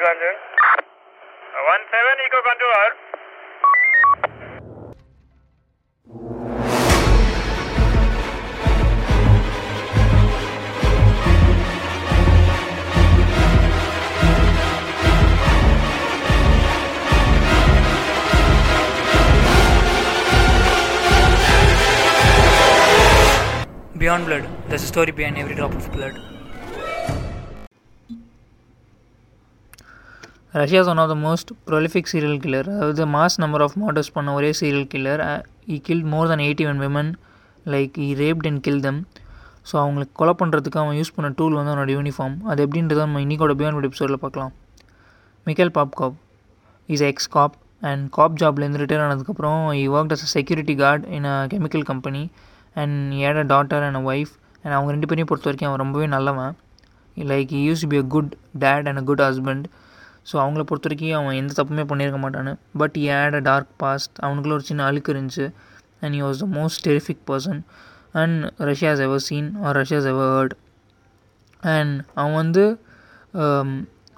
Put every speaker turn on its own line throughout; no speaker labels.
Uh, One seven Echo Control. out.
Beyond blood, there's a story behind every drop of blood. Russia is one of the most prolific serial killer அதாவது mass number of murders பண்ண ஒரே serial killer he kill more than eighty one women like he raped and kill them so அவங்களுக்கு கொலை பண்ணுறதுக்கு அவன் use பண்ண tool வந்து அவனோட யூனிஃபார்ம் அது எப்படின்றத நம்ம இன்னைக்கோட பியாண்ட் எபிசோடில் பார்க்கலாம். Mikhail Popkov is ex cop and cop ஜாப்லேருந்து retire ஆனதுக்கப்புறம் he work as a security guard in a chemical company and had a daughter and a wife and அவங்க ரெண்டு பேரையும் பொறுத்த வரைக்கும் அவன் ரொம்பவே நல்லவன். Like used be a good dad and a good husband so அவங்கள பொறுத்த வரைக்கும் அவன் எந்த தப்புமே பண்ணியிருக்க மாட்டானு. But he had a dark past அவனுக்குள்ள ஒரு சின்ன அழுக்கு இருந்துச்சு. And he was the most terrific person and Russia's ever seen or Russia's ever heard and அவன் வந்து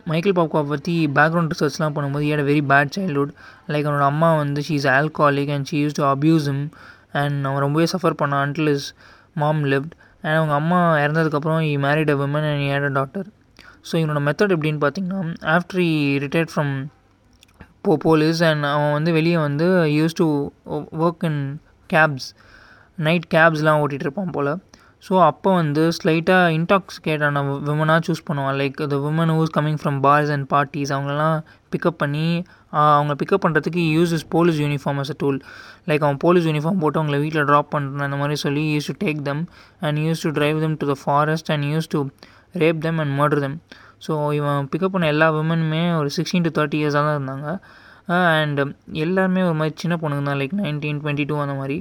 மைக்கேல் பாப்கா பற்றி பேக்ரவுண்ட் ரிசர்ச்லாம் பண்ணும்போது had very bad childhood like அவனோட அம்மா வந்து she is alcoholic and she used to abuse him and அவன் ரொம்பவே சஃபர் பண்ணான் until his mom lived and அவங்க அம்மா இறந்ததுக்கப்புறம் he married a women and had a daughter so இவனோட மெத்தட் எப்படின்னு பார்த்தீங்கன்னா ஆஃப்டர் ஈ ரிட்டையர்ட் ஃப்ரம் போ போலீஸ் அண்ட் அவன் வந்து வெளியே வந்து use to work in cabs night கேப்ஸ்லாம் ஓட்டிகிட்டு இருப்பான் போல். ஸோ அப்போ வந்து ஸ்லைட்டாக இன்டாக்சிகேட்டான விமனாக சூஸ் பண்ணுவான். Like the women who's coming from bars and parties அவங்களெலாம் pickup பண்ணி அவங்க பிக்கப் பண்ணுறதுக்கு used his police uniform as a tool like அவன் போலீஸ் யூனிஃபார்ம் போட்டு அவங்கள வீட்டில் ட்ராப் பண்ணுறேன் அந்த மாதிரி சொல்லி used to take them and used to drive them to the forest and use to rape them and murder them so இவன் pickup பண்ண எல்லா விமனுமே ஒரு சிக்ஸ்டீன் டு தேர்ட்டி இயர்ஸாக தான் இருந்தாங்க. அண்ட் எல்லாருமே ஒரு மாதிரி சின்ன பொண்ணுங்க தான் லைக் நைன்டீன் டுவெண்ட்டி டூ அந்த மாதிரி.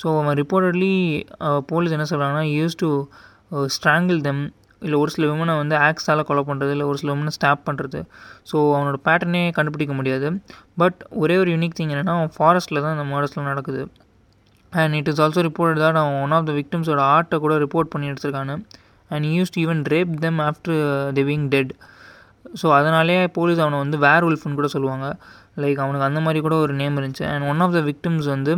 ஸோ அவன் ரிப்போர்ட்டட்லி போலீஸ் என்ன சொல்கிறாங்கன்னா யூஸ் டு ஸ்ட்ராங்கிள் தெம் இல்லை ஒரு சில விமனை வந்து ஆக்ஸால் கொலை பண்ணுறது இல்லை ஒரு சில விமனை ஸ்டாப் பண்ணுறது ஸோ அவனோட பேட்டர்னே கண்டுபிடிக்க முடியாது. பட் ஒரே ஒரு யூனிக் திங் என்னென்னா அவன் ஃபாரஸ்ட்டில் தான் அந்த மர்டர்ஸ்லாம் நடக்குது. And it is also report தான் அவன் ஒன் ஆஃப் த விக்டிம்ஸோட ஆர்ட்டை கூட ரிப்போர்ட் பண்ணி எடுத்திருக்கானு. And used even rape them after the wing dead so அதனாலே போலீஸ் அவனை வந்து வேர் உல்ஃப்னு கூட சொல்லுவாங்க. லைக் அவனுக்கு அந்த மாதிரி கூட ஒரு நேம் இருந்துச்சு. And one of the victims வந்து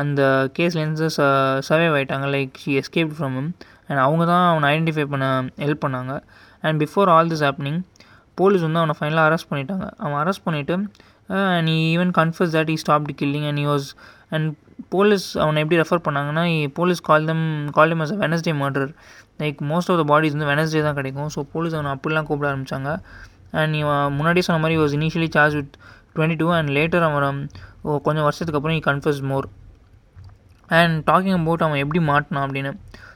அந்த கேஸ்லேருந்து ச சர்வைவ் ஆகிட்டாங்க like she escape from him and அவங்க தான் அவனை ஐடென்டிஃபை பண்ண ஹெல்ப் பண்ணாங்க. And before all this happening police வந்து அவனை ஃபைனலாக அரெஸ்ட் பண்ணிட்டாங்க. அவன் அரெஸ்ட் பண்ணிவிட்டு and even confess that he stop killing and used and police அவனை எப்படி ரெஃபர் பண்ணாங்கன்னா police call them call them as a Wednesday murder like most of the bodies வந்து வெனஸ்டே தான் கிடைக்கும். ஸோ போலீஸ் அவனை அப்படிலாம் கூப்பிட ஆரம்பித்தாங்க அண்ட் இவன் முன்னாடியே சொன்ன மாதிரி was initially charged with twenty two and later அவன் ஓ, கொஞ்சம் வருஷத்துக்கு அப்புறம் he confess more and talking about அவன் எப்படி மாட்டினான் அப்படின்னு.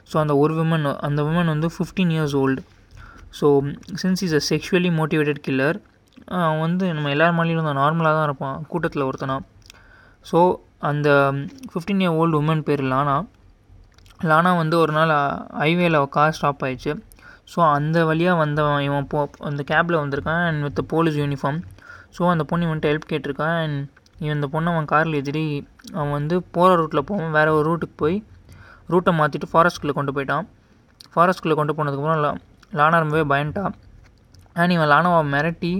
ஸோ அந்த ஒரு விமன் அந்த விமன் வந்து fifteen years old so since he's a sexually motivated killer அவன் வந்து நம்ம எல்லார் மாதிரியும் தான் நார்மலாக தான் இருப்பான். கூட்டத்தில் ஒருத்தனா. ஸோ அந்த ஃபிஃப்டீன் இயர் ஓல்டு உமன் பேர் லானா லானா வந்து ஒரு நாள் ஹைவேல கார் ஸ்டாப் ஆயிடுச்சு. ஸோ அந்த வழியாக வந்தவன் இவன் போ அந்த கேபில் வந்திருக்கான் and with police uniform so அந்த பொண்ணு இவன்கிட்ட ஹெல்ப் கேட்டிருக்கான் அண்ட் இவன் இந்த பொண்ணை அவன் காரில் எதிரி அவன் வந்து போகிற ரூட்டில் போவான் வேறு ஒரு ரூட்டுக்கு போய் ரூட்டை மாற்றிட்டு ஃபாரஸ்ட்குள்ளே கொண்டு போயிட்டான். ஃபாரஸ்ட்குள்ளே கொண்டு போனதுக்கப்புறம் லா லானா ரொம்பவே பயன்ட்டான் அண்ட் இவன் லானாவை மிரட்டி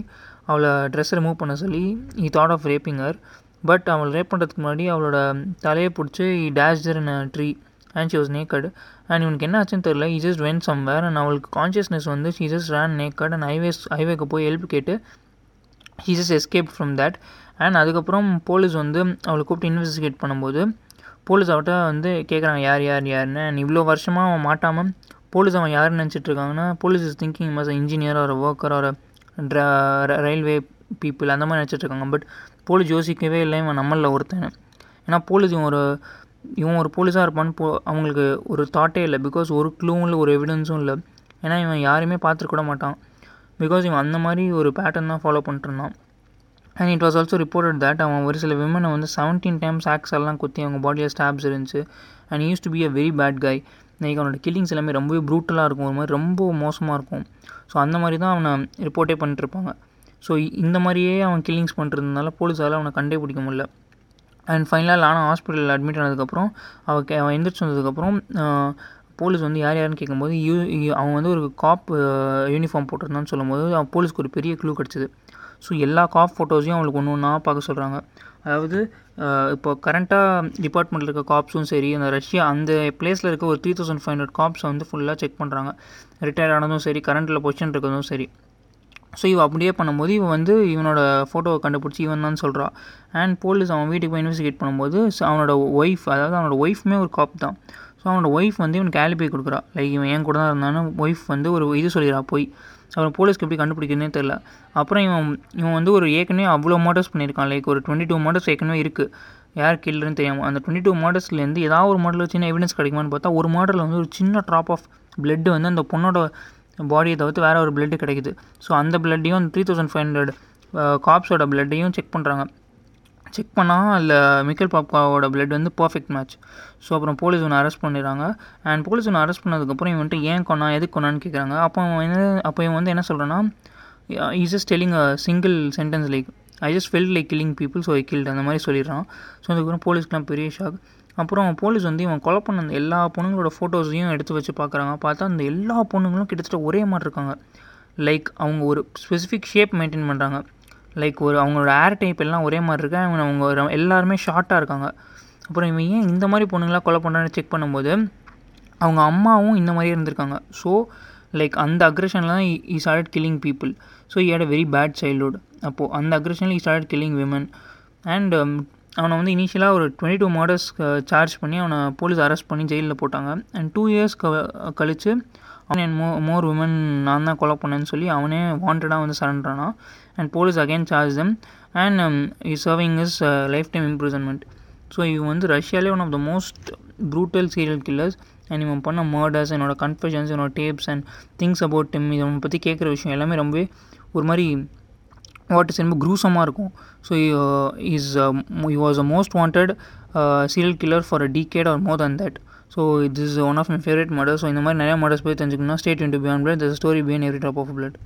அவளை ட்ரெஸ் ரிமூவ் பண்ண சொல்லி he thought of raping her but அவளை ரேப் பண்ணுறதுக்கு முன்னாடி அவளோட தலையை பிடிச்சி he dashed her in tree and she was naked and இவனுக்கு என்ன ஆச்சுன்னு தெரில he just went somewhere and அவளுக்கு கான்ஷியஸ்னஸ் வந்து she just ran naked and highways ஹைவேக்கு போய் ஹெல்ப் கேட்டு he just escape from that and அதுக்கப்புறம் போலீஸ் வந்து அவளை கூப்பிட்டு இன்வெஸ்டிகேட் பண்ணும்போது போலீஸ் அவட்ட வந்து கேட்குறாங்க யார் யார் யாருன்னு அண்ட் இவ்வளோ வருஷமாக அவன் மாட்டாமல் போலீஸ் அவன் யாருன்னு நினச்சிட்டு இருக்காங்கன்னா police is thinking must engineer ஒரு ஒர்க்கர் ஒரு ரயில்வே பீப்புள் அந்த மாதிரி நினச்சிட்டு இருக்காங்க. பட் போலீஸ் யோசிக்கவே இல்லை. இவன் நம்மளில் ஒருத்தன். ஏன்னா போலீஸ் இவன் ஒரு இவன் ஒரு போலீஸாக இருப்பான்னு போ அவங்களுக்கு ஒரு தாட்டே இல்லை. பிகாஸ் ஒரு க்ளூவும் இல்லை ஒரு எவிடன்ஸும் இல்லை. ஏன்னா இவன் யாருமே பார்த்துருக்கூட மாட்டான். பிகாஸ் இவன் அந்த மாதிரி ஒரு பேட்டர்ன் தான் follow பண்ணிட்டுருந்தான் and it was also reported that அவன் ஒரு சில விமனை வந்து செவன்டீன் டைம்ஸ் ஆக்ஸ் எல்லாம் குத்தி அவங்க பாடியில் ஸ்டாப்ஸ் இருந்துச்சு. And used to be a very bad guy like அவனோட கில்லிங்ஸ் எல்லாமே ரொம்பவே ப்ரூட்டலாக இருக்கும். ஒரு மாதிரி ரொம்ப மோசமாக இருக்கும். ஸோ அந்த மாதிரி தான் அவனை ரிப்போர்ட்டே பண்ணிட்டுருப்பாங்க ஸோ இந்த மாதிரியே அவன் கில்லிங்ஸ் பண்ணுறதுனால போலீஸால் அவனை கண்டே பிடிக்க முடியல. அண்ட் ஃபைனலாக லானா ஹாஸ்பிட்டலில் அட்மிட் ஆனதுக்கப்புறம் அவ கே அவன் எந்திரிச்சு வந்ததுக்கப்புறம் போலீஸ் வந்து யார் யாருன்னு கேட்கும்போது யூ யூ- அவன் வந்து ஒரு காப் யூனிஃபார்ம் போட்டிருந்தான்னு சொல்லும்போது அவன் போலீஸ்க்கு ஒரு பெரிய க்ளூ கிடச்சிது. ஸோ எல்லா காப் ஃபோட்டோஸையும் அவங்களுக்கு ஒன்று ஒன்றா பார்க்க சொல்கிறாங்க அதாவது இப்போ கரண்ட்டாக டிபார்ட்மெண்ட்டில் இருக்க காப்ஸும் சரி அந்த ரஷ்யா அந்த பிளேஸில் இருக்க ஒரு த்ரீ தௌசண்ட் ஃபைவ் ஹண்ட்ரட் காப்ஸை வந்து ஃபுல்லாக செக் பண்ணுறாங்க ரிட்டையர் ஆனதும் சரி கரண்ட்டில் பொசிஷன் இருக்கிறதும் சரி. ஸோ இவன் அப்படியே பண்ணும்போது இவன் வந்து இவனோட ஃபோட்டோவை கண்டுபிடிச்சி இவன் தான் சொல்கிறான் அண்ட் போலீஸ் அவன் வீட்டுக்கு போய் இன்வெஸ்டிகேட் பண்ணும்போது அவனோட ஒய்ஃப் அதாவது அவனோட ஒய்ஃப்மே ஒரு காப் தான். ஸோ அவனோட ஒய்ஃப் வந்து இவனுக்கு ஆலிபி கொடுக்குறா. லைக் இவன் என் கூட தான் இருந்தாலும் ஒய்ஃப் வந்து ஒரு இது சொல்லிடுறா போய். அப்புறம் போலீஸ்க்கு எப்படி கண்டுபிடிக்கிறதுனே தெரில அப்புறம் இவன் இவன் வந்து ஒரு ஏற்கனவே அவ்வளோ மாடல்ஸ் பண்ணியிருக்கான். லைக் ஒரு டுவெண்ட்டி டூ மாடல்ஸ் ஏற்கனவே இருக்குது யார் கில்லுன்னு தெரியாமல் அந்த டுவெண்ட்டி டூ மாடல்ஸ்லேருந்து ஏதாவது ஒரு மாடலில் சின்ன எவிடன்ஸ் கிடைக்குமான்னு பார்த்தா ஒரு மாடலில் வந்து ஒரு சின்ன ட்ராப் ஆஃப் பிளட்டு வந்து அந்த பொண்ணோட பாடியை தவிர்த்து வேறு ஒரு பிளட்டு கிடைக்குது. ஸோ அந்த பிளட்டையும் த்ரீ தௌசண்ட் ஃபைவ் ஹண்ட்ரட் காப்ஸோட பிளட்டையும் செக் பண்ணுறாங்க செக் பண்ணால் அதில் மிக்கல் பாப்காவோட பிளட் வந்து பர்ஃபெக்ட் மேட்ச் ஸோ அப்புறம் போலீஸ் ஒன்று அரெஸ்ட் பண்ணிடுறாங்க. அண்ட் போலீஸ் ஒன்று அரெஸ்ட் பண்ணதுக்கப்புறம் இவன் வந்துட்டு ஏன் கொண்டா எதுக்கு கொண்டான்னு கேட்குறாங்க அப்போ அவன் என்ன அப்போ இவன் வந்து என்ன சொல்கிறான்னா is just telling a single sentence like I just felt like killing people so I killed அந்த மாதிரி சொல்லிடுறான். ஸோ அதுக்கப்புறம் போலீஸ்க்குலாம் பெரிய ஷாக் அப்புறம் போலீஸ் வந்து இவன் கொலை பண்ண அந்த எல்லா பொண்ணுங்களோட ஃபோட்டோஸையும் எடுத்து வச்சு பார்க்குறாங்க. பார்த்தா அந்த எல்லா பொண்ணுங்களும் கிட்டத்தட்ட ஒரே மாதிரி இருக்காங்க. லைக் அவங்க ஒரு ஸ்பெசிஃபிக் ஷேப் மெயின்டைன் பண்ணுறாங்க லைக் ஒரு அவங்களோட ஏர் டைப் எல்லாம் ஒரே மாதிரி இருக்கு. அவங்க அவங்க எல்லாருமே ஷார்ட்டாக இருக்காங்க. அப்புறம் இவன் ஏன் இந்த மாதிரி பொண்ணுங்களாம் கொலை பண்ணுறான்னு செக் பண்ணும்போது அவங்க அம்மாவும் இந்த மாதிரியே இருந்திருக்காங்க. ஸோ லைக் அந்த அக்ரெஷனில் தான் he start killing people so he had a very bad childhood அப்போது அந்த அக்ரெஷனில் he start killing women and அவனை வந்து இனிஷியலாக ஒரு டுவெண்ட்டி டூ மர்டர்ஸ் சார்ஜ் பண்ணி அவனை போலீஸ் அரெஸ்ட் பண்ணி ஜெயிலில் போட்டாங்க. அண்ட் டூ இயர்ஸ் க கழித்து அவன் என் மோ மோர் உமன் நான் தான் கொலை பண்ணேன்னு சொல்லி அவனே வாண்டடாக வந்து சரண்டரானா and police again charge them and he serving his life time imprisonment so இவன் வந்து ரஷ்யாலே one of the most brutal serial killers and இவன் பண்ண மர்டர்ஸ் என்னோட கன்ஃபெஷன்ஸ் என்னோட tapes and things about him இவனை பற்றி கேட்குற விஷயம் எல்லாமே ரொம்பவே ஒரு மாதிரி வாட் இஸ் ரொம்ப க்ரூசமாக இருக்கும். So is you was a most wanted serial killer for a decade or more than that so this is one of my favourite murder so இந்த மாதிரி நிறைய மர்டர்ஸ் போய் தெரிஞ்சுக்கணும்னா state in to beyond blood the story behind every drop of blood